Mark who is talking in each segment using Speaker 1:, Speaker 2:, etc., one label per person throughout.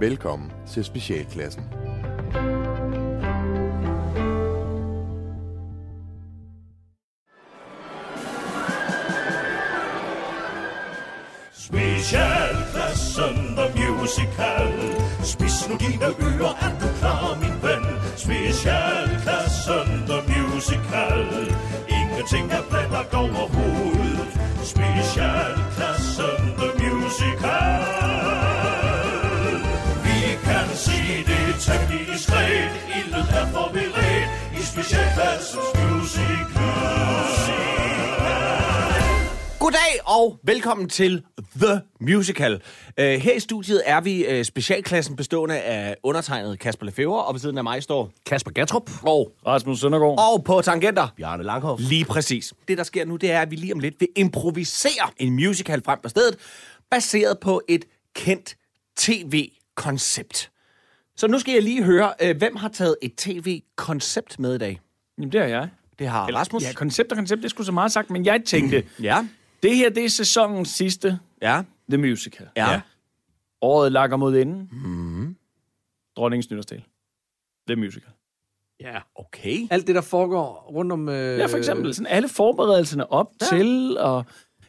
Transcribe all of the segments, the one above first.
Speaker 1: Velkommen til Specialklassen.
Speaker 2: Specialklassen The Musical Spis nu dine ører, er du klar, min ven? Specialklassen The Musical Ingenting er blandt over hovedet Specialklassen The Musical det temmelig diskret Ildet er forberedt i Specialklassens Musical
Speaker 3: Goddag og velkommen til The Musical. Uh, her i studiet er vi uh, specialklassen bestående af undertegnet Kasper Lefebvre, og ved siden af mig står
Speaker 4: Kasper Gatrup.
Speaker 3: og,
Speaker 4: Rasmus Søndergaard.
Speaker 3: og på tangenter.
Speaker 4: Bjarne Langhoff.
Speaker 3: Lige præcis. Det, der sker nu, det er, at vi lige om lidt vil improvisere en musical frem på stedet, baseret på et kendt tv-koncept. Så nu skal jeg lige høre, uh, hvem har taget et tv-koncept med i dag?
Speaker 5: Jamen, det er jeg.
Speaker 3: Det har Rasmus.
Speaker 5: Ja, koncept og koncept, det skulle så meget sagt, men jeg tænkte,
Speaker 3: Ja.
Speaker 5: det her, det er sæsonens sidste
Speaker 3: Ja.
Speaker 5: The Musical.
Speaker 3: Ja.
Speaker 5: Året lakker mod enden. Mm. Dronningens nytårstal. The Musical.
Speaker 4: Ja.
Speaker 3: Okay.
Speaker 4: Alt det, der foregår rundt om... Øh,
Speaker 5: Ja, for eksempel sådan alle forberedelserne op ja. til, og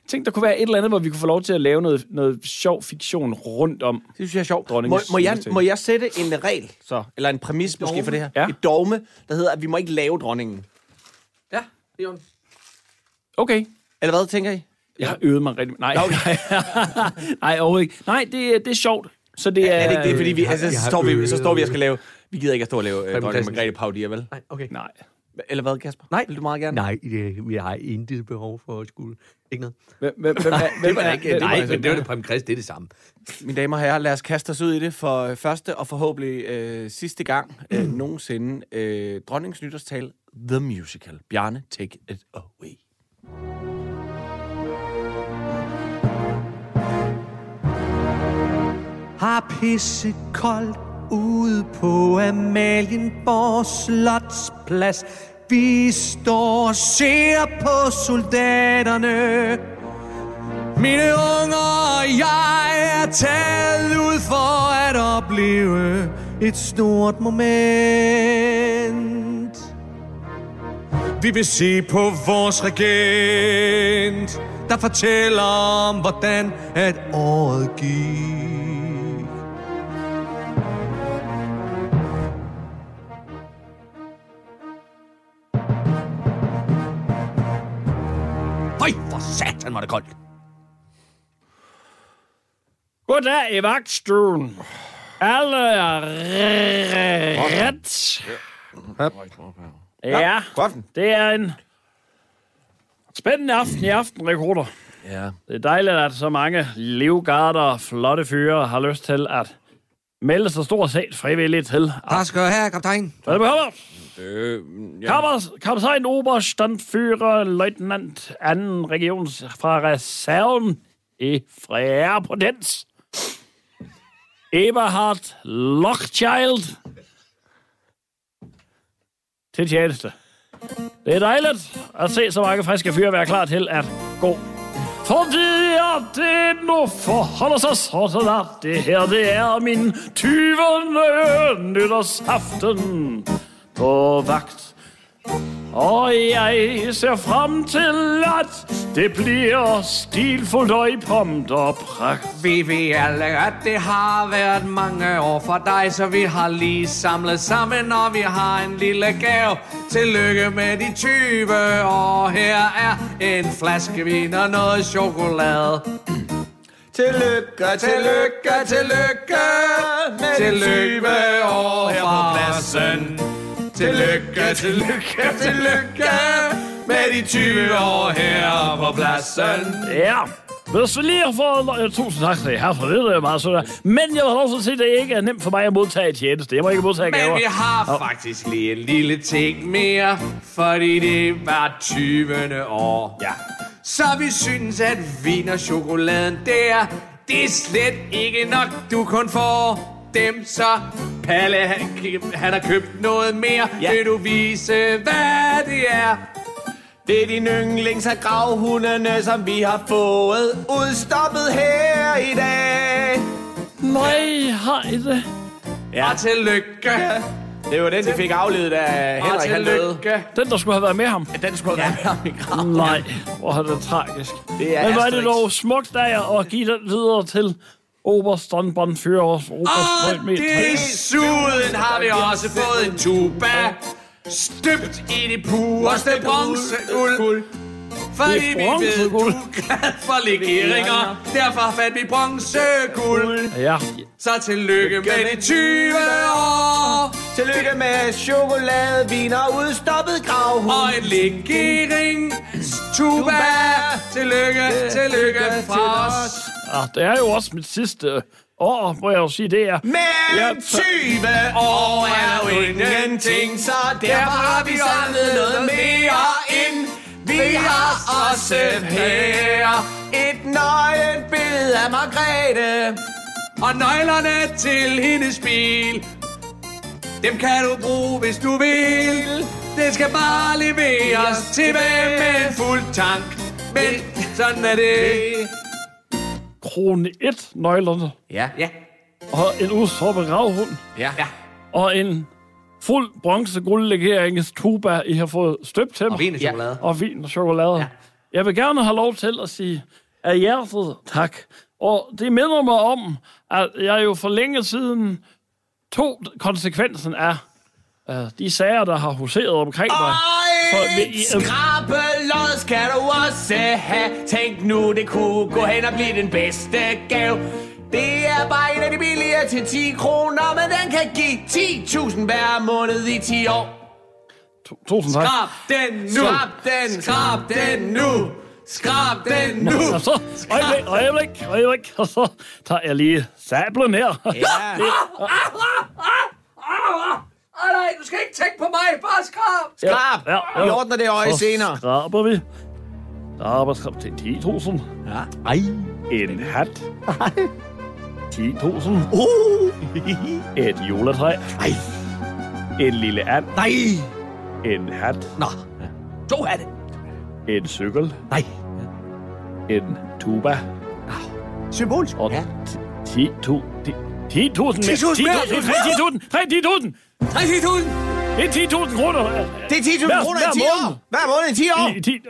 Speaker 5: tænk, der kunne være et eller andet, hvor vi kunne få lov til at lave noget, noget sjov fiktion rundt om.
Speaker 3: Det synes jeg er sjovt. Må,
Speaker 5: Dronningens
Speaker 3: må, jeg, må jeg sætte en regel, så, eller en præmis måske for det her?
Speaker 5: Ja.
Speaker 3: Et dogme, der hedder, at vi må ikke lave dronningen.
Speaker 4: Ja, det er.
Speaker 5: Okay.
Speaker 3: Eller hvad tænker I?
Speaker 5: Jeg har øvet mig rigtig... Nej, nej overhovedet ikke. Nej, det, er- det er sjovt. Så det er...
Speaker 3: Er det ikke det, fordi vi, altså, så, står vi, så står vi og skal lave... Vi gider ikke at stå og lave uh, dronning. Margrethe Paudier, vel?
Speaker 4: Nej, okay.
Speaker 5: Nej.
Speaker 3: Eller hvad, Kasper?
Speaker 4: Nej.
Speaker 3: Vil du meget gerne?
Speaker 6: Nej, det, vi har intet behov for at skulle... Ikke noget.
Speaker 5: Hvem, hvem, hvem, er- hvem
Speaker 4: Det var
Speaker 5: er-
Speaker 4: ikke, nej,
Speaker 5: hvem-
Speaker 4: men det var det Prem Christ, det er det samme.
Speaker 3: Mine damer og herrer, lad os kaste os ud i det for øh, første og forhåbentlig øh, sidste gang øh, nogensinde. Øh, dronningens nytårstal, The Musical. Bjarne, take it away.
Speaker 6: Har pisse koldt ude på Amalienborg Slotsplads. Vi står og ser på soldaterne. Mine unger og jeg er taget ud for at opleve et stort moment. Vi vil se på vores regent, der fortæller om, hvordan at året gik.
Speaker 4: Koldt.
Speaker 5: Goddag i vagtstuen. Alle er ret. Ja, det er en spændende aften i aften, rekrutter.
Speaker 3: Ja.
Speaker 5: Det er dejligt, at så mange livgarder og flotte fyre har lyst til at melde sig stort set frivilligt til.
Speaker 6: Tak skal du have, kaptajn.
Speaker 5: Hvad det behøver?
Speaker 3: Øh, ja.
Speaker 5: Kaptajn Oberstandführer, løjtnant 2. regions fra reserven i Frærepotens. Eberhard Lochchild. Til tjeneste. Det er dejligt at se så mange friske fyre være klar til at gå. Fordi at det nu forholder sig sådan, at det her det er min 20. nytårsaften på vagt. Og jeg ser frem til, at det bliver stilfuldt og i pomp og pragt.
Speaker 6: Vi ved alle, at det har været mange år for dig, så vi har lige samlet sammen, og vi har en lille gave. Tillykke med de 20 år. Her er en flaske vin og noget chokolade.
Speaker 3: Tillykke, tillykke, tillykke med
Speaker 6: Tillykke år
Speaker 3: her på pladsen.
Speaker 6: Tillykke, tillykke, tillykke med de 20 år her på pladsen.
Speaker 5: Ja, hvis vi lige har fået... Uh, tusind tak til jer for det, det er meget sødt. Men jeg vil også sige, at det ikke er nemt for mig at modtage tjeneste. Jeg må ikke modtage gaver.
Speaker 6: Men vi har faktisk lige en lille ting mere, fordi det var 20. år.
Speaker 5: Ja.
Speaker 6: Så vi synes, at vin og chokoladen der, det er slet ikke nok, du kun får dem. Så Palle, han, han har købt noget mere.
Speaker 3: Ja.
Speaker 6: Vil du vise, hvad det er?
Speaker 3: Det er din yndlings af gravhundene, som vi har fået udstoppet her i dag.
Speaker 5: Nej, I det?
Speaker 6: Ja. Og tillykke.
Speaker 3: Det var den, de fik aflevet, da
Speaker 6: Og
Speaker 3: Henrik han døde.
Speaker 6: tillykke.
Speaker 5: Den, der skulle have været med ham.
Speaker 3: Den skulle have været med ham i graven.
Speaker 5: Nej, hvor er det tragisk.
Speaker 3: Det er
Speaker 5: Men var det dog smukt af jer at give den videre til Oberstrandbrandfører og
Speaker 6: desuden har vi også fået en tuba. Støbt i det pureste bronzeuld. Fordi vi ved, du
Speaker 5: bronzeguld.
Speaker 6: er glad for legeringer. Derfor fandt vi bronzeguld.
Speaker 5: Ja,
Speaker 6: Så tillykke med de 20 år.
Speaker 3: Tillykke med chokolade, vin og udstoppet gravhund.
Speaker 6: Og en legering. Tuba. Tillykke, tillykke fra os.
Speaker 5: Ja, det er jo også mit sidste år, må jeg jo sige, det er.
Speaker 3: Men 20 år er jo ingenting, så derfor har vi samlet noget mere ind. Vi har også her et nøgen billede af Margrethe.
Speaker 6: Og nøglerne til hendes bil Dem kan du bruge, hvis du vil Det skal bare leveres tilbage med en fuld tank Men sådan er det
Speaker 5: Krone 1 nøglerne,
Speaker 3: Ja,
Speaker 6: Ja,
Speaker 5: og en udstoppet gravhund,
Speaker 3: ja.
Speaker 6: ja
Speaker 5: og en fuld bronze guldlegeringens tuba, I har fået støbt til mig.
Speaker 6: Og vin og chokolade
Speaker 5: og vin og chokolade.
Speaker 6: Ja.
Speaker 5: Ja. Jeg vil gerne have lov til at sige af hjertet tak. Og det minder mig om, at jeg jo for længe siden tog konsekvensen af de sager, der har huseret omkring mig.
Speaker 3: Og et skrabelod skal du også have. Tænk nu, det kunne gå hen og blive den bedste gave. Det er bare en af de billigere til 10 kroner, men den kan give 10.000 hver måned i 10 år.
Speaker 5: Tu- Tusind tak.
Speaker 6: Skrab den nu
Speaker 3: Skrab den,
Speaker 6: Skrab den nu Skrab den nu
Speaker 5: Og så, øjeblik, øjeblik, øjeblik, og så tager jeg lige sablen her.
Speaker 3: Ja.
Speaker 6: Ej, nej, du skal ikke tænke på mig Bare skrab
Speaker 3: Skrab!
Speaker 5: Ja, ja.
Speaker 3: Vi ordner det øje
Speaker 5: Så
Speaker 3: senere.
Speaker 5: skraber vi. Skraber, skrab til 10.000.
Speaker 3: Ja. Ej.
Speaker 5: En hat. 10.000.
Speaker 3: Uh.
Speaker 5: Et juletræ.
Speaker 3: Ej.
Speaker 5: En lille and.
Speaker 3: Nej.
Speaker 5: En hat.
Speaker 3: Nå. To hatte.
Speaker 5: En cykel.
Speaker 3: Nej.
Speaker 5: En tuba.
Speaker 3: Symbolsk.
Speaker 5: Og
Speaker 3: Ja.
Speaker 5: 10.000. 10.000
Speaker 3: 10.000 mere.
Speaker 5: 10.000. 3.000. 3.000.
Speaker 6: 30.000
Speaker 5: Det er 10.000 kroner.
Speaker 3: Det er 10.000
Speaker 5: Hver-
Speaker 3: kroner
Speaker 5: hver
Speaker 3: i 10 år.
Speaker 5: måned.
Speaker 3: Hver måned i 10 år.
Speaker 5: I- ti-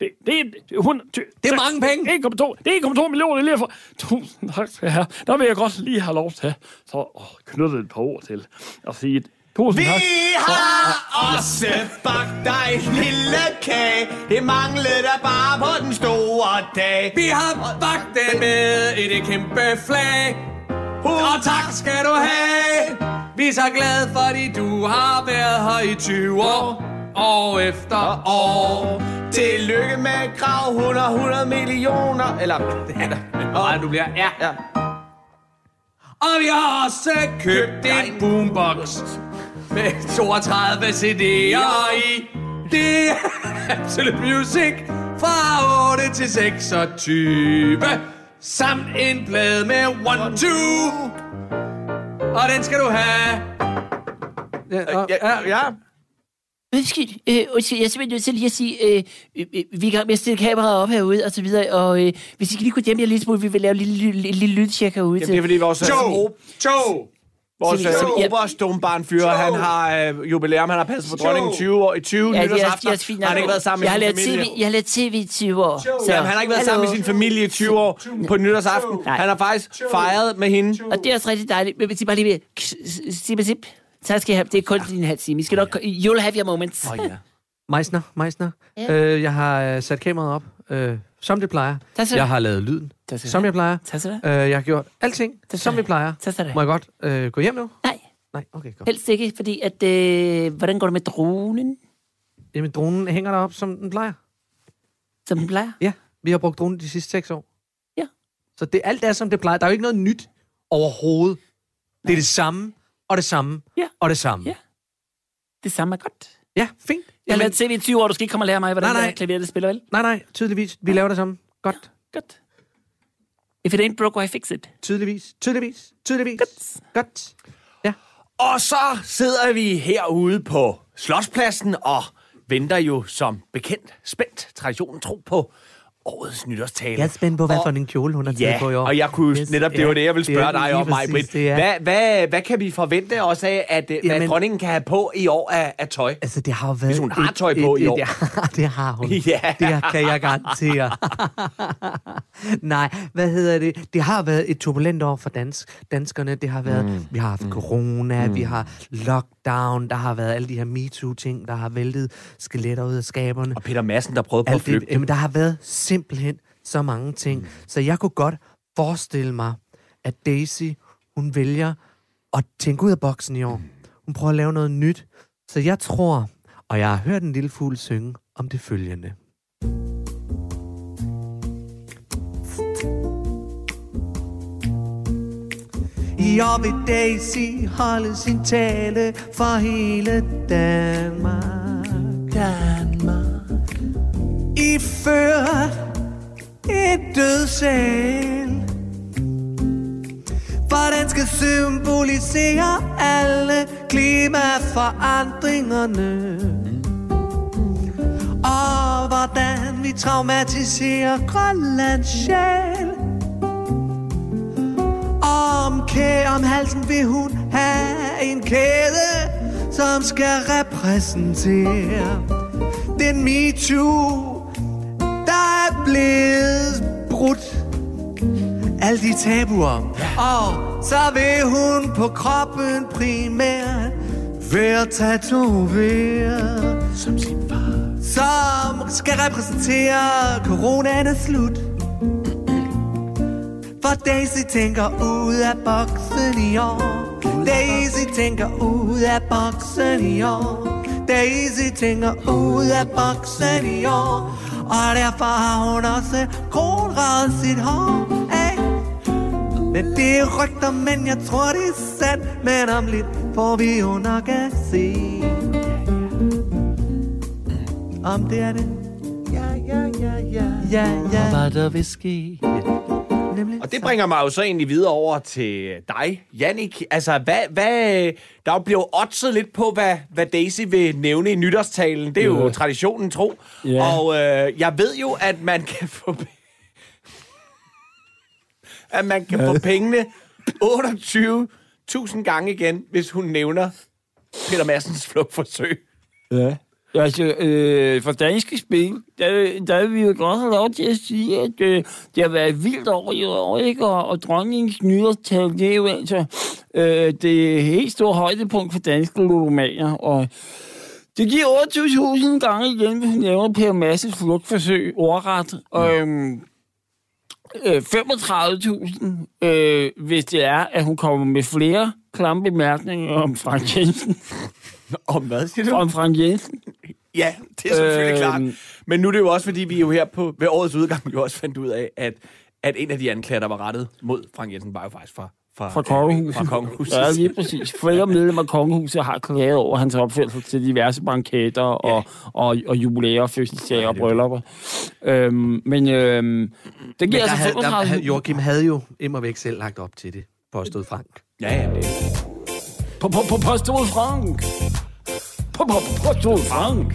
Speaker 5: Det, det, er, det, er 100,
Speaker 6: Det er mange penge.
Speaker 5: 1,2 det er 1,2 millioner lige for. Tusind tak skal jeg have. Der vil jeg godt lige have lov til så åh, knytte et par ord til og sige tusind
Speaker 3: Vi
Speaker 5: tak.
Speaker 3: har også bagt dig en lille kage. Det manglede der bare på den store dag.
Speaker 6: Vi har bagt den med et kæmpe flag Og tak skal du have Vi er så glade, fordi du har været her i 20 år. År efter år.
Speaker 3: Tillykke med gravhund og 100 millioner. Eller,
Speaker 6: Og du bliver, ja.
Speaker 3: ja.
Speaker 6: Og vi har også købt en boombox Med 32 CD'er i. Det er Absolute Music Fra 8 til 26 Samt en plade med One Two Og den skal du have Ja,
Speaker 3: Ja, ja.
Speaker 7: Undskyld, øh, undskyld, jeg er simpelthen nødt til lige at sige, øh, øh, øh, vi er i gang med at stille kameraet op herude, og så videre, og øh, hvis I kan lige kunne dæmpe jer lidt smule, vi vil lave en lille, lille, lille lydtjek herude.
Speaker 3: Jamen, det er fordi vores,
Speaker 6: Joe! Joe!
Speaker 3: Vores
Speaker 7: ja.
Speaker 3: oberstumbarnfyr, han har øh, jubilæum. Han har passet på dronningen 20 år i 20
Speaker 7: Ja, er fint.
Speaker 3: Har han ikke været sammen med
Speaker 7: jeg har
Speaker 3: sin familie?
Speaker 7: TV, jeg har lavet tv i 20 år. Så,
Speaker 3: Jamen, han har ikke været sammen med sin familie i 20 år på nytårsaften.
Speaker 7: Nej.
Speaker 3: Han har faktisk fejret med hende.
Speaker 7: Og det er også rigtig dejligt. Men I bare lige vil... Sip, sip. Tak skal I have. Det er kun din halv time. I skal nok... You'll have your moments.
Speaker 3: Oh, ja.
Speaker 6: Meisner, Meisner.
Speaker 7: Ja.
Speaker 6: Øh, jeg har øh, sat kameraet op, øh, som det plejer. Jeg har lavet lyden, som jeg plejer. Øh, jeg har gjort alting, som vi plejer. Må jeg godt øh, gå hjem nu?
Speaker 7: Nej,
Speaker 6: Nej, okay, godt.
Speaker 7: helst ikke, fordi at... Øh, hvordan går det med dronen,
Speaker 6: Jamen, dronen hænger derop, som den plejer.
Speaker 7: som den plejer?
Speaker 6: Ja, vi har brugt dronen de sidste seks år.
Speaker 7: Ja.
Speaker 6: Så det, alt er, som det plejer. Der er jo ikke noget nyt overhovedet. Det er det samme, og det samme,
Speaker 7: Ja.
Speaker 6: og det samme.
Speaker 7: Ja. Det samme er godt.
Speaker 6: Ja fint.
Speaker 7: Jeg har tv i 20 år. Du skal ikke komme og lære mig, hvordan
Speaker 6: Nej, nej.
Speaker 7: nej, klaver det spiller, vel?
Speaker 6: nej, nej, tydeligvis. Vi laver det samme. Godt.
Speaker 7: Godt. If it ain't broke, why fix it?
Speaker 6: Tydeligvis. Tydeligvis. Tydeligvis.
Speaker 7: Godt.
Speaker 6: Godt.
Speaker 3: Og så sidder vi herude på Slotspladsen og venter jo som bekendt spændt traditionen tro på årets nytårstale.
Speaker 6: Jeg er spændt på, hvad
Speaker 3: Og-
Speaker 6: for en kjole hun har taget
Speaker 3: Ja,
Speaker 6: på i år.
Speaker 3: og jeg kunne
Speaker 6: Yes,
Speaker 3: netop, det
Speaker 6: ja,
Speaker 3: var det, jeg ville
Speaker 6: det
Speaker 3: spørge dig
Speaker 6: lige
Speaker 3: om, mig, Britt.
Speaker 6: det.
Speaker 3: Hvad, hvad, hvad kan vi forvente os af, at, Jamen, hvad dronningen kan have på i år af, af tøj?
Speaker 6: Altså, det har jo været...
Speaker 3: Hvis hun har tøj på i år.
Speaker 6: Ja, det har hun.
Speaker 3: Ja.
Speaker 6: Det kan jeg garantere. Nej, hvad hedder det? Det har været et turbulent år for dansk, danskerne. Det har været... Mm. Vi har haft corona, mm. vi har lockdown, der har været alle de her MeToo-ting, der har væltet skeletter ud af skaberne.
Speaker 3: Og Peter Madsen, der prøvede på at
Speaker 6: det,
Speaker 3: flygte.
Speaker 6: jamen, der har været simpelthen så mange ting. Mm. Så jeg kunne godt forestille mig, at Daisy, hun vælger at tænke ud af boksen i år. Hun prøver at lave noget nyt. Så jeg tror, og jeg har hørt en lille fugl synge om det følgende. I år vil Daisy holde sin tale for hele Danmark. Danmark. Iført et dødsal For den skal symbolisere alle klimaforandringerne. Og hvordan vi traumatiserer Grønlands sjæl. Om kæ om halsen vil hun have en kæde, som skal repræsentere den MeToo, blevet brudt. Alle de tabuer. Og så vil hun på kroppen primært være tatoveret.
Speaker 3: Som sin far.
Speaker 6: Som skal repræsentere coronaen er slut. For Daisy tænker ud af boksen i år. Daisy tænker ud af boksen i år. Daisy tænker ud af boksen i år. Og derfor har hun også kronradet sit hår. Hey. Men det er rygter, men jeg tror det er sandt. Men om lidt får vi jo nok at se. Om det er det. Ja, ja, ja, ja. Ja, ja.
Speaker 8: Hvad der vil ske?
Speaker 6: Nemlig.
Speaker 3: Og det bringer mig jo så egentlig videre over til dig, Jannik. Altså, hvad, hvad, der er jo oddset lidt på, hvad, hvad Daisy vil nævne i nytårstalen. Det er jo
Speaker 7: Ja.
Speaker 3: traditionen tro.
Speaker 7: Ja.
Speaker 3: Og øh, jeg ved jo, at man kan få... at man kan få pengene 28.000 gange igen, hvis hun nævner Peter Madsens flugtforsøg.
Speaker 7: Ja. Altså, øh, for danske spil, der, der vil vi jo godt have lov til at sige, at øh, det har været et vildt år i år, ikke? Og, og dronningens nytårstal, det er jo altså øh, det helt store højdepunkt for danske ludomaner. Og det giver 28.000 gange igen, hvis hun nævner Per Masses flugtforsøg ordret. Og, øhm, øh, 35.000, øh, hvis det er, at hun kommer med flere klamme bemærkninger om Frank Jensen.
Speaker 3: Om hvad siger du?
Speaker 7: om Frank Jensen.
Speaker 3: Ja, det er selvfølgelig
Speaker 7: Øhm.
Speaker 3: klart. Men nu er det jo også, fordi vi jo her på, ved årets udgang jo også fandt ud af, at, at en af de anklager, der var rettet mod Frank Jensen, var jo faktisk fra, fra,
Speaker 7: Fra kongehuset.
Speaker 3: Fra kongehuset.
Speaker 7: Ja, lige præcis. Flere medlemmer af kongehuset har klaget over hans opførsel til diverse banketter og, og, og jubilæer, fødselsdager og bryllupper. Øhm, men øhm, det giver altså
Speaker 6: havde, der,
Speaker 7: 35...
Speaker 6: havde- Joachim havde jo immer væk selv lagt op til det, påstod Frank.
Speaker 3: Ja, ja, det
Speaker 7: På, på, på påstået Frank! På, på, på påstået Frank!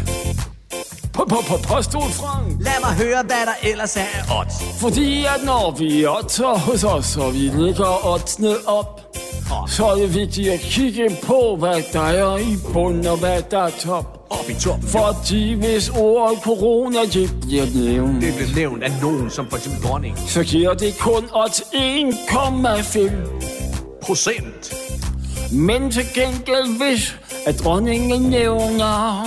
Speaker 7: På, på, på påstået Frank!
Speaker 6: Lad mig høre, hvad der ellers er af odds.
Speaker 7: Fordi at når vi otter hos os, og vi lægger oddsene op, så er det vigtigt at kigge på, hvad der er i bund og hvad der er top.
Speaker 6: Op i toppen.
Speaker 7: Fordi hvis ordet corona det bliver nævnt,
Speaker 6: Det blev nævnt af nogen, som for eksempel dronning.
Speaker 7: så giver det kun odds 1,5.
Speaker 6: Procent.
Speaker 7: Men til gengæld hvis, at dronningen nævner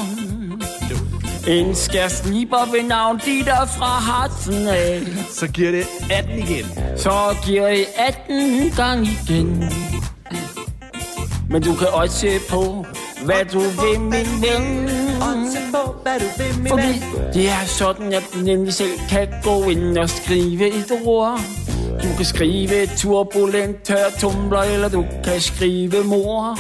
Speaker 7: en skærsliber ved navn Dieter fra Hartsen af,
Speaker 6: Så giver det 18 igen.
Speaker 7: så giver I 18 gang igen. Men du kan også se på, hvad du vil, min ven. Fordi det er sådan, at du nemlig selv kan gå ind og skrive et ord. Du kan skrive turbulent tør tumbler, eller du kan skrive mor.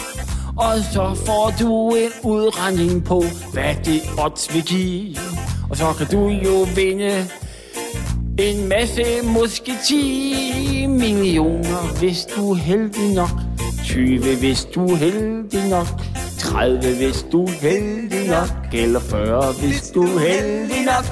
Speaker 7: Og så får du en udregning på, hvad det odds vil give. Og så kan du jo vinde en masse, måske 10 millioner, hvis du er heldig nok. 20, hvis du er heldig nok. 30, hvis du er heldig nok. Eller 40, hvis du er heldig nok.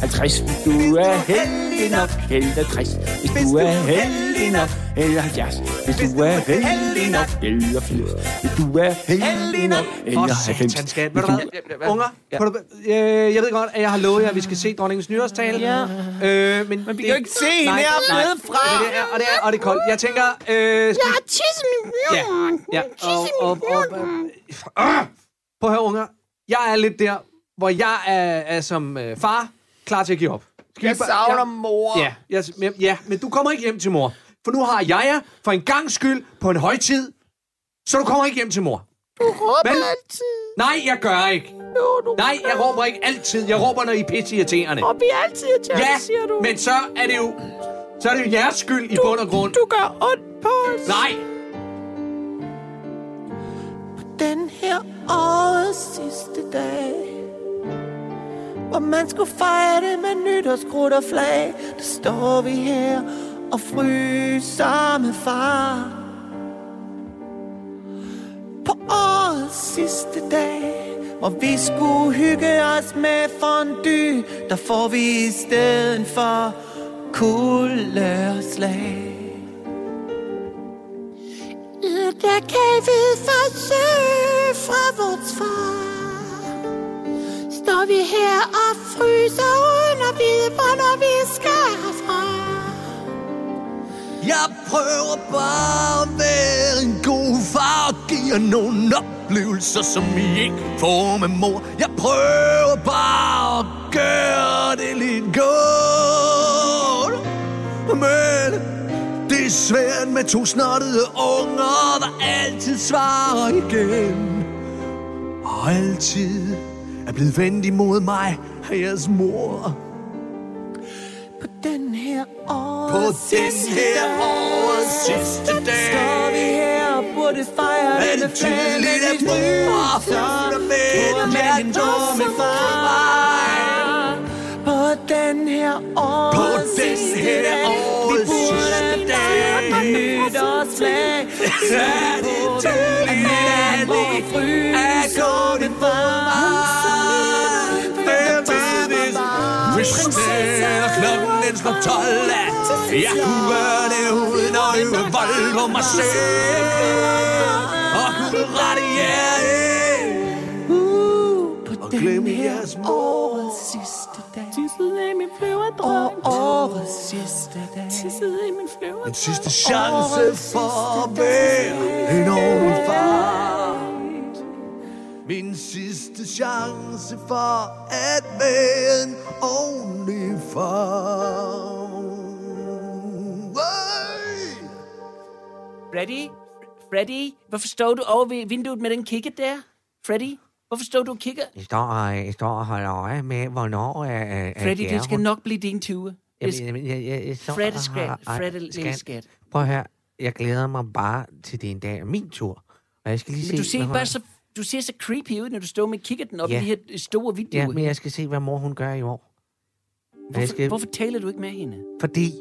Speaker 7: 50, hvis du er heldig nok. Eller 60, hvis du er heldig nok. Eller 70, hvis du er heldig nok. Eller 80, hvis du er heldig nok. Eller 90.
Speaker 6: satan, skat. Ved du hvad? Unger, ja. du, øh, jeg ved godt, at jeg har lovet jer, at vi skal se dronningens nytårstale.
Speaker 7: Ja.
Speaker 6: Øh, men, men
Speaker 3: vi kan jo ikke se hende her nedefra.
Speaker 6: Det er, og, det er, og det er koldt. Jeg tænker... Øh, skal,
Speaker 9: Jeg har tisset min
Speaker 6: ja,
Speaker 9: bjørn.
Speaker 6: ja, og, og, og, og, øh, prøv at høre, unger. Jeg er lidt der, hvor jeg er, er som øh, far klar til at give op.
Speaker 3: Jeg savner
Speaker 6: ja.
Speaker 3: mor.
Speaker 6: Ja, ja, men, ja, men du kommer ikke hjem til mor. For nu har jeg jer for en gang skyld på en højtid. Så du kommer ikke hjem til mor.
Speaker 9: Du råber
Speaker 6: Vel?
Speaker 9: altid.
Speaker 6: Nej, jeg gør ikke.
Speaker 9: Jo, du
Speaker 6: Nej, jeg råber ikke altid. Jeg råber, når I er pisse irriterende.
Speaker 9: Og vi er altid irriterende,
Speaker 6: Ja,
Speaker 9: siger du.
Speaker 6: men så er det jo... Så er det jo jeres skyld i bund og grund.
Speaker 9: Du gør ondt på os.
Speaker 6: Nej!
Speaker 9: Den her årets sidste dag hvor man skulle fejre det med nytårskrudt og flag. Der står vi her og fryser med far. På årets sidste dag Hvor vi skulle hygge os med fondue Der får vi i stedet for kulørslag der kan vi forsøge fra vores far. Står vi her og fryser under at når vi skal herfra.
Speaker 2: Jeg prøver bare at være en god far og give jer nogle oplevelser, som I ikke får med mor. Jeg prøver bare at gøre det lidt godt. Men det er svært med to snottede unger, der altid svarer igen. Og altid er blevet vendt imod mig jeres mor.
Speaker 9: På den her
Speaker 2: På
Speaker 9: årets
Speaker 2: den her årets sidste dag
Speaker 9: Står vi her og burde fejre det
Speaker 2: det
Speaker 9: med flag, vi
Speaker 2: mor
Speaker 9: fryser
Speaker 2: flytter med
Speaker 9: på med en dumme far. På den her
Speaker 2: På den
Speaker 9: sidste
Speaker 2: her
Speaker 9: dag, vi burde fejre nytårslag.
Speaker 2: er det tydeligt, at
Speaker 9: hvor vi
Speaker 2: vi er
Speaker 9: fryser
Speaker 2: gået
Speaker 9: med
Speaker 2: Hvis det er klokken den slår 12 at Jeg kunne gøre det uden at øve vold på mig selv Og kunne rette jer ind
Speaker 9: På
Speaker 2: Og
Speaker 9: her
Speaker 2: jeres mor
Speaker 9: årets sidste dag. Tisset af min flyverdrøm. Og årets sidste dag. Tisset af min flyverdrøm.
Speaker 2: En sidste chance for at være en ordentlig far Min sidste chance for at være en ordentlig far Hey!
Speaker 7: Freddy? Freddy? Hvorfor står du over ved vinduet med den kikkert der? Freddy? Hvorfor står du og kigger?
Speaker 6: Jeg står, og, jeg står og holder øje med, hvornår er, er
Speaker 7: Freddy, det skal nok blive din tur.
Speaker 6: Jamen, jeg, jeg, jeg står
Speaker 7: Fred er
Speaker 6: og
Speaker 7: skat.
Speaker 6: Prøv her. Jeg glæder mig bare til det en dag min tur. Og jeg skal lige
Speaker 7: Men du
Speaker 6: se,
Speaker 7: ser
Speaker 6: hvad
Speaker 7: bare
Speaker 6: hun-
Speaker 7: så, du ser så creepy ud, når du står med kikkerten op
Speaker 6: Ja.
Speaker 7: i de her store videoer.
Speaker 6: Ja, men jeg skal se, hvad mor hun gør i år. Jeg
Speaker 7: hvorfor,
Speaker 6: skal,
Speaker 7: hvorfor taler du ikke med hende?
Speaker 6: Fordi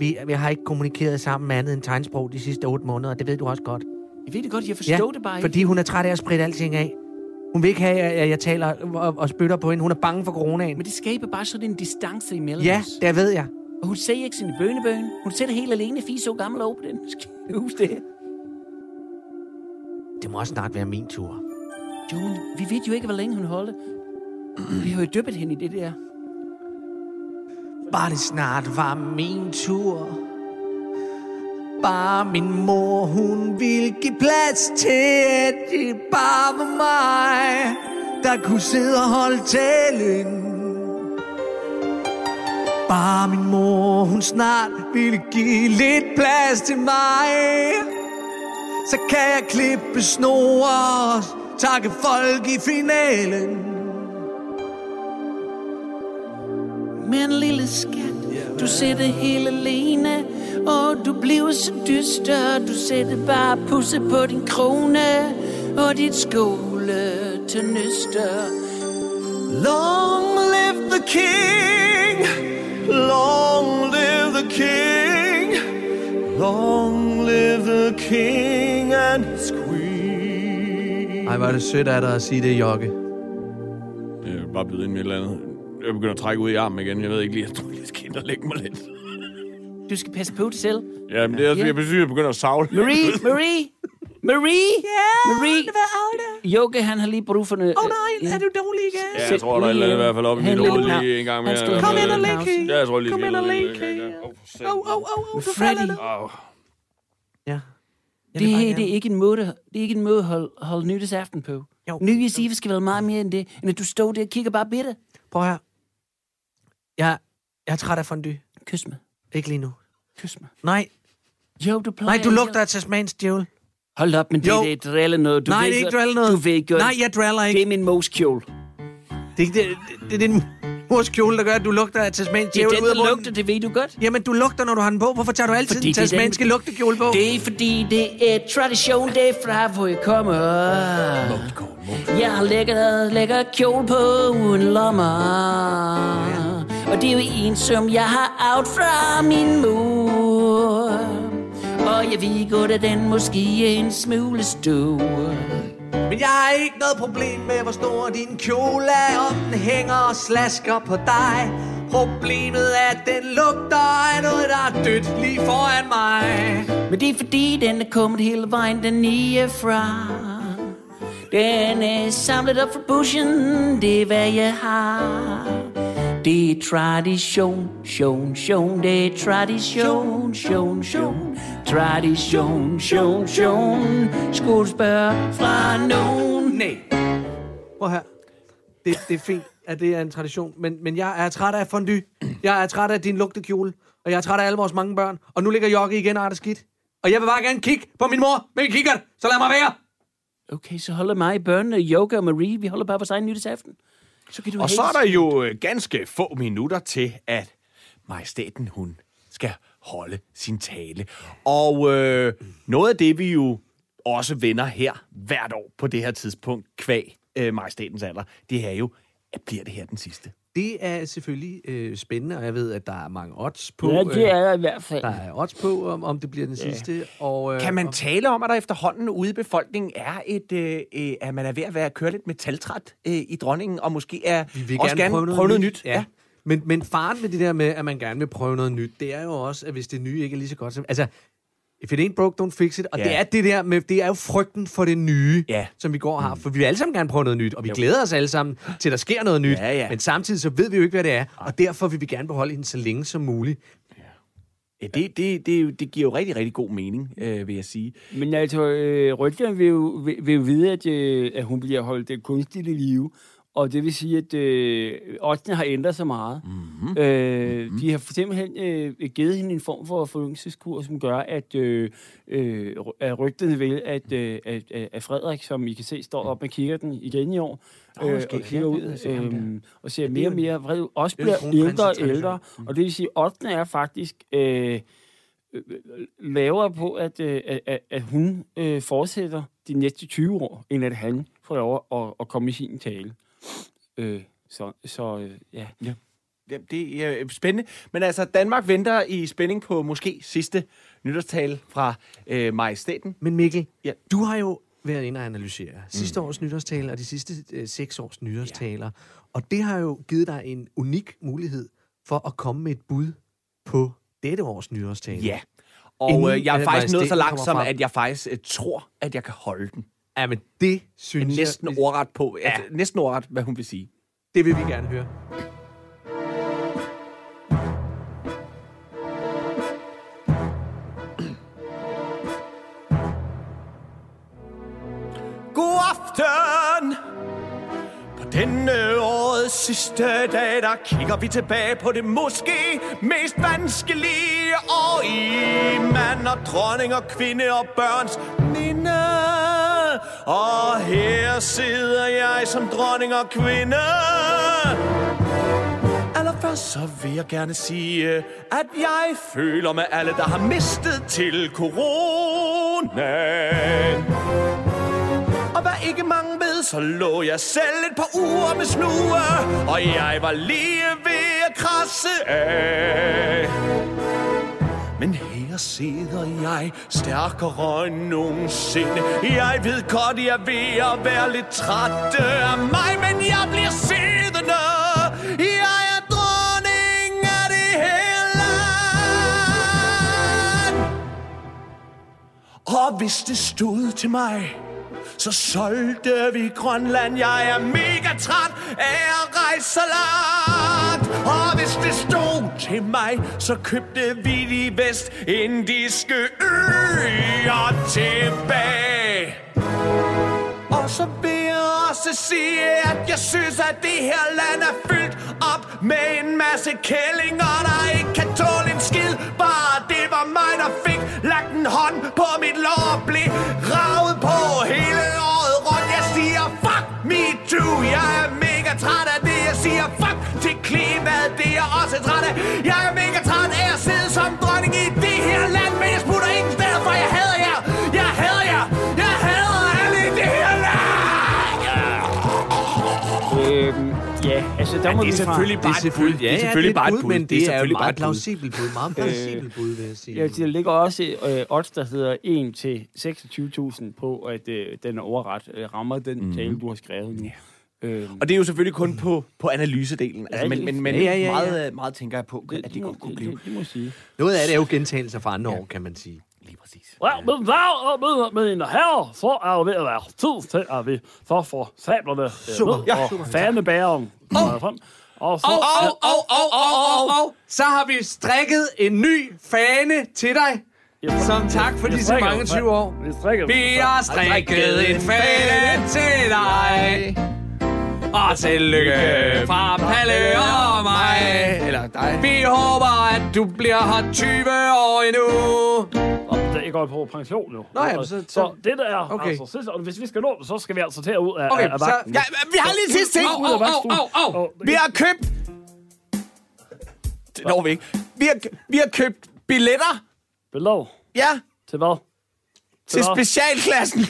Speaker 6: vi, vi har ikke kommunikeret sammen med andet end tegnsprog de sidste otte måneder, det ved du også godt.
Speaker 7: Jeg ved det godt, jeg forstår det bare
Speaker 6: fordi hun er træt af at spritte alting af. Hun vil ikke have, at jeg taler og, og spytter på hende. Hun er bange for coronaen.
Speaker 7: Men det skaber bare sådan en distance imellem
Speaker 6: Ja,
Speaker 7: os.
Speaker 6: det ved jeg.
Speaker 7: Og hun ser ikke sine bønebøn. Hun sætter helt alene fire år gammel over på den hus der.
Speaker 6: Det må også snart være min tur.
Speaker 7: June, vi ved jo ikke, hvor længe hun holder. Vi har jo dyppet hende i det der.
Speaker 6: Bare det snart var min tur. Bare min mor, hun ville give plads til, at det bare var mig, der kunne sidde og holde talen. Bare min mor, hun snart ville give lidt plads til mig. Så kan jeg klippe snore og takke folk i finalen.
Speaker 7: Men lille skat, du sætter helt alene, og du bliver så dyster. Du sætter bare pusse på din krone, og dit skole til nøster.
Speaker 9: Long live the king! Long live the king! Long live the king and his queen!
Speaker 6: Ej, hvor er det sødt af dig at sige det, Jokke.
Speaker 3: Jeg er bare blevet ind med et eller andet. jeg begynder at trække ud i armen igen. Jeg ved ikke lige, jeg tror, jeg skal ind og lægge mig lidt.
Speaker 7: Du skal passe på dig selv.
Speaker 3: Ja, men det er,
Speaker 7: Ja.
Speaker 3: jeg synes, jeg begynder at savle.
Speaker 7: Marie, Marie, Marie, ja, Marie. Jokke, han har lige brug for noget. Åh oh, nej, er du dårlig igen?
Speaker 3: Ja, jeg tror, der er et eller andet i hvert fald op i mit hoved lige en gang mere.
Speaker 7: Kom ind og læg
Speaker 3: Ja, jeg tror lige, Kom ind og læg.
Speaker 7: Freddy,
Speaker 6: Ja.
Speaker 7: Det her det er ikke en måde, det er ikke en måde at holde, holde nytårsaften på.
Speaker 6: Jo.
Speaker 7: Nytårs Eve skal være meget mere end det, end at du står der og kigger bare bitte.
Speaker 6: Prøv her. Jeg, jeg er træt af fondue.
Speaker 7: Kys mig,
Speaker 6: Ikke lige nu.
Speaker 7: kys mig.
Speaker 6: Nej,
Speaker 7: Jo, du plejer
Speaker 6: nej, du lugter af tasmansk djævel.
Speaker 7: Hold op, men det,
Speaker 6: Jo.
Speaker 7: det er drille noget. Du
Speaker 6: Nej, det er ikke drille noget.
Speaker 7: Du ved godt.
Speaker 6: Nej, jeg draller
Speaker 7: Det
Speaker 6: ikke.
Speaker 7: er min moskjole.
Speaker 6: Det, det, det, det er din mors kjole, der gør, at du lugter af tasmansk
Speaker 7: Det er
Speaker 6: djævel
Speaker 7: den,
Speaker 6: ud af
Speaker 7: der
Speaker 6: munden.
Speaker 7: lugter, det ved du godt.
Speaker 6: Jamen, du lugter, når du har den på. Hvorfor tager du altid
Speaker 7: Fordi
Speaker 6: den
Speaker 7: det er den-
Speaker 6: tasmanske lugtekjole på?
Speaker 7: Det er fordi, det er tradition, det er fra, hvor jeg kommer. Jeg har lækker, lækker kjole på uden lommer. Og det er jo en, som jeg har out fra min mor. Og jeg ved godt, at den måske er en smule stor.
Speaker 6: Men jeg har ikke noget problem med, hvor stor din kjole er, om den hænger og slasker på dig. Problemet er, at den lugter af noget, der er dødt lige foran mig.
Speaker 7: Men det er fordi, den er kommet hele vejen dernede fra. Den er samlet op fra bushen, det er hvad jeg har. Det er tradition, tion, tion, det er tradition, tion, tion. Tradition, tion, tion. Skulle spørge fra nogen?
Speaker 6: Nej. Prøv her. Det, det er fint, at det er en tradition, men, men jeg er træt af fondue. Jeg er træt af din lugtekjole, og jeg er træt af alle vores mange børn. Og nu ligger Jokke igen og er det skidt. Og jeg vil bare gerne kigge på min mor med en kikkert, så lad mig være.
Speaker 7: Okay, så holder mig, børnene, Yoga og Marie, vi holder bare på egen nytårsaften. Så kan du
Speaker 3: Og så er der jo øh, ganske få minutter til, at majestæten hun skal holde sin tale. Og øh, noget af det, vi jo også vender her hvert år på det her tidspunkt, kvæg øh, majestætens alder, det er jo, at bliver det her den sidste?
Speaker 6: Det er selvfølgelig øh, spændende, og jeg ved, at der er mange odds på.
Speaker 7: Ja, det er der i hvert
Speaker 6: øh,
Speaker 7: fald.
Speaker 6: der er odds på, om, om det bliver den sidste. Og, øh,
Speaker 3: Kan man
Speaker 6: og,
Speaker 3: tale om, at der efterhånden ude i befolkningen er et, øh, øh, at man er ved at være køre lidt metaltræt øh, i dronningen, og måske er
Speaker 6: vi vil
Speaker 3: også gerne prøve noget, prøve noget nyt?
Speaker 6: Ja. Men, men faren med det der med, at man gerne vil prøve noget nyt, det er jo også, at hvis det nye ikke er lige så godt som... Altså, if it ain't broke, don't fix it. Og
Speaker 3: Ja.
Speaker 6: det er det der med, det er jo frygten for det nye,
Speaker 3: Ja.
Speaker 6: som vi går og har. For vi vil alle sammen gerne prøve noget nyt, og vi jo. glæder os alle sammen til, at der sker noget nyt.
Speaker 3: Ja, ja.
Speaker 6: Men samtidig så ved vi jo ikke, hvad det er, og derfor vil vi gerne beholde hende så længe som muligt.
Speaker 3: Ja, det, det, det, det giver jo rigtig, rigtig god mening, øh, vil jeg sige.
Speaker 5: Men altså, øh, rygterne vil jo, vil, vil jo vide, at, øh, at hun bliver holdt øh, kunstigt i live. Og det vil sige, at øh, oddsene har ændret sig meget. Mm-hmm. Øh, mm-hmm. De har for simpelthen øh, givet hende en form for forfølgelseskur, som gør, at, øh, øh, at rygterne vil, at, øh, at, at Frederik, som I kan se, står op med kikkerten igen i år, øh, og kigger ud øh, og ser mere og mere vred ud. Også
Speaker 6: er
Speaker 5: bliver ældre og ældre. Og det vil sige, at oddsene er faktisk... Øh, øh, lavere på, at, øh, at, at, at hun øh, fortsætter de næste 20 år, end at han får lov at, at komme i sin tale. Øh, så, så øh, ja.
Speaker 3: Ja, det er øh, spændende. Men altså, Danmark venter i spænding på måske sidste nytårstale fra øh, majestæten.
Speaker 6: Men Mikkel,
Speaker 3: Ja.
Speaker 6: du har jo været inde og analysere sidste års nytårstale og de sidste øh, seks års nytårstaler. Og det har jo givet dig en unik mulighed for at komme med et bud på dette års nytårstale.
Speaker 3: Ja. Og
Speaker 6: Inden,
Speaker 3: øh, jeg er
Speaker 6: øh,
Speaker 3: faktisk nået så langt, som
Speaker 6: frem.
Speaker 3: at jeg faktisk øh, tror, at jeg kan holde den.
Speaker 6: Ja, men det synes
Speaker 3: Næsten
Speaker 6: jeg...
Speaker 3: ordret på. Ja. Altså, næsten ordret, hvad hun vil sige.
Speaker 6: Det vil vi gerne høre.
Speaker 2: God aften! På denne årets sidste dag, der kigger vi tilbage på det måske mest vanskelige år i mand og dronning og kvinde og børns. Og her sidder jeg som dronning og kvinde. Allerførst så vil jeg gerne sige, at jeg føler med alle, der har mistet til coronaen. Og hvad ikke mange ved, så lå jeg selv et par uger med snue, og jeg var lige ved at krasse af. Men her sidder jeg, stærkere end nogensinde. Jeg ved godt, jeg er ved at være lidt træt af mig, men jeg bliver siddende. Jeg er dronning af det hele.
Speaker 3: Og hvis det stod til mig, så solgte vi Grønland. Jeg er mega træt af at rejse så. Og hvis det stod til mig, så købte vi de vestindiske øer tilbage. Og så vil jeg også sige, at jeg synes, at det her land er fyldt op med en masse kællinger, der ikke kan tåle en skid. Bare det var mig, der fik lagt en hånd på mit lår og blev også træt af. Jeg er mega træt af at sidde som dronning i det her land, men jeg smutter ingen steder, for jeg hader jer. Jeg hader jer. Jeg hader alle i det her land.
Speaker 5: Øhm, ja, altså der må
Speaker 7: det er
Speaker 5: fra...
Speaker 7: selvfølgelig bare et bud. Det er selvfølgelig bare et bud.
Speaker 6: men
Speaker 7: Det
Speaker 6: det,
Speaker 7: er
Speaker 6: er,
Speaker 7: selvfølgelig
Speaker 6: jo
Speaker 7: bare
Speaker 6: meget
Speaker 7: et bud.
Speaker 6: plausibelt bud. Meget plausibelt bud, vil jeg sige.
Speaker 5: Ja, der ligger også øh, odds, der hedder 1 til 26.000 på, at øh, den overret øh, rammer den mm. tale, du har skrevet nu. Øhm,
Speaker 7: Og det er jo selvfølgelig kun på, på analysedelen. Altså,
Speaker 5: Ja,
Speaker 7: men
Speaker 5: det-
Speaker 7: men, men
Speaker 6: ja, ja, ja, ja.
Speaker 7: Meget, øh, meget tænker jeg på, at det
Speaker 5: må-
Speaker 7: godt kunne
Speaker 5: det,
Speaker 7: blive.
Speaker 5: det, det må jeg sige.
Speaker 6: Noget af det er jo gentagelser fra andre år, kan man sige.
Speaker 7: Lige præcis.
Speaker 5: Ja, men der, med, mine herrer, så er det ved at være tid til, at vi så får sablerne øh,
Speaker 6: Super.
Speaker 5: ned
Speaker 6: Ja,
Speaker 5: og fanebæren oh. frem. Og så
Speaker 6: Og, og, og, og, og, og, og, så har vi strikket en ny fane til dig. Som tak for disse mange 20 år.
Speaker 5: Vi.
Speaker 6: Vi har strikket en fane til dig. Og tillykke fra Palle og mig.
Speaker 7: Eller dig.
Speaker 6: Vi håber, at du bliver her 20 år endnu.
Speaker 5: Og det går på pension nu.
Speaker 6: Nå ja, så-
Speaker 5: så,
Speaker 6: så-
Speaker 5: det der er,
Speaker 6: Okay.
Speaker 5: altså, sidste, og hvis vi skal nå det, så skal vi altså til ud af,
Speaker 6: Okay,
Speaker 5: af
Speaker 6: så-
Speaker 5: vagten.
Speaker 7: Ja, vi har lige sidste ting.
Speaker 6: Au, au, au, au,
Speaker 7: Vi har købt... Det når vi ikke. Vi har, vi har købt billetter.
Speaker 5: Belov.
Speaker 7: Ja,
Speaker 5: Til hvad?
Speaker 7: til
Speaker 5: hvad?
Speaker 7: specialklassen.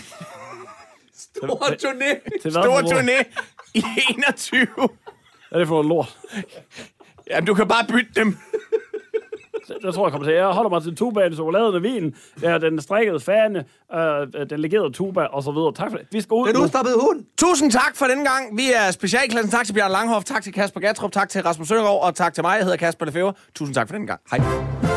Speaker 6: Stor turné.
Speaker 5: Til?
Speaker 7: Stor turné i 21.
Speaker 5: Hvad er det for noget lort?
Speaker 7: Jamen, du kan bare bytte dem.
Speaker 5: Det, det tror jeg kommer til. Jeg holder mig til tubaen, chokoladen og vin, ja, den strikkede fane, øh, den legerede tuba og så videre. Tak for det. Vi skal ud
Speaker 6: Den
Speaker 5: nu.
Speaker 6: udstoppede hund.
Speaker 7: Tusind tak for denne gang. Vi er specialklassen. Tak til Bjørn Langhoff, tak til Kasper Gatrup, tak til Rasmus Søndergaard, og tak til mig. Jeg hedder Kasper Lefebvre. Tusind tak for denne gang. Hej.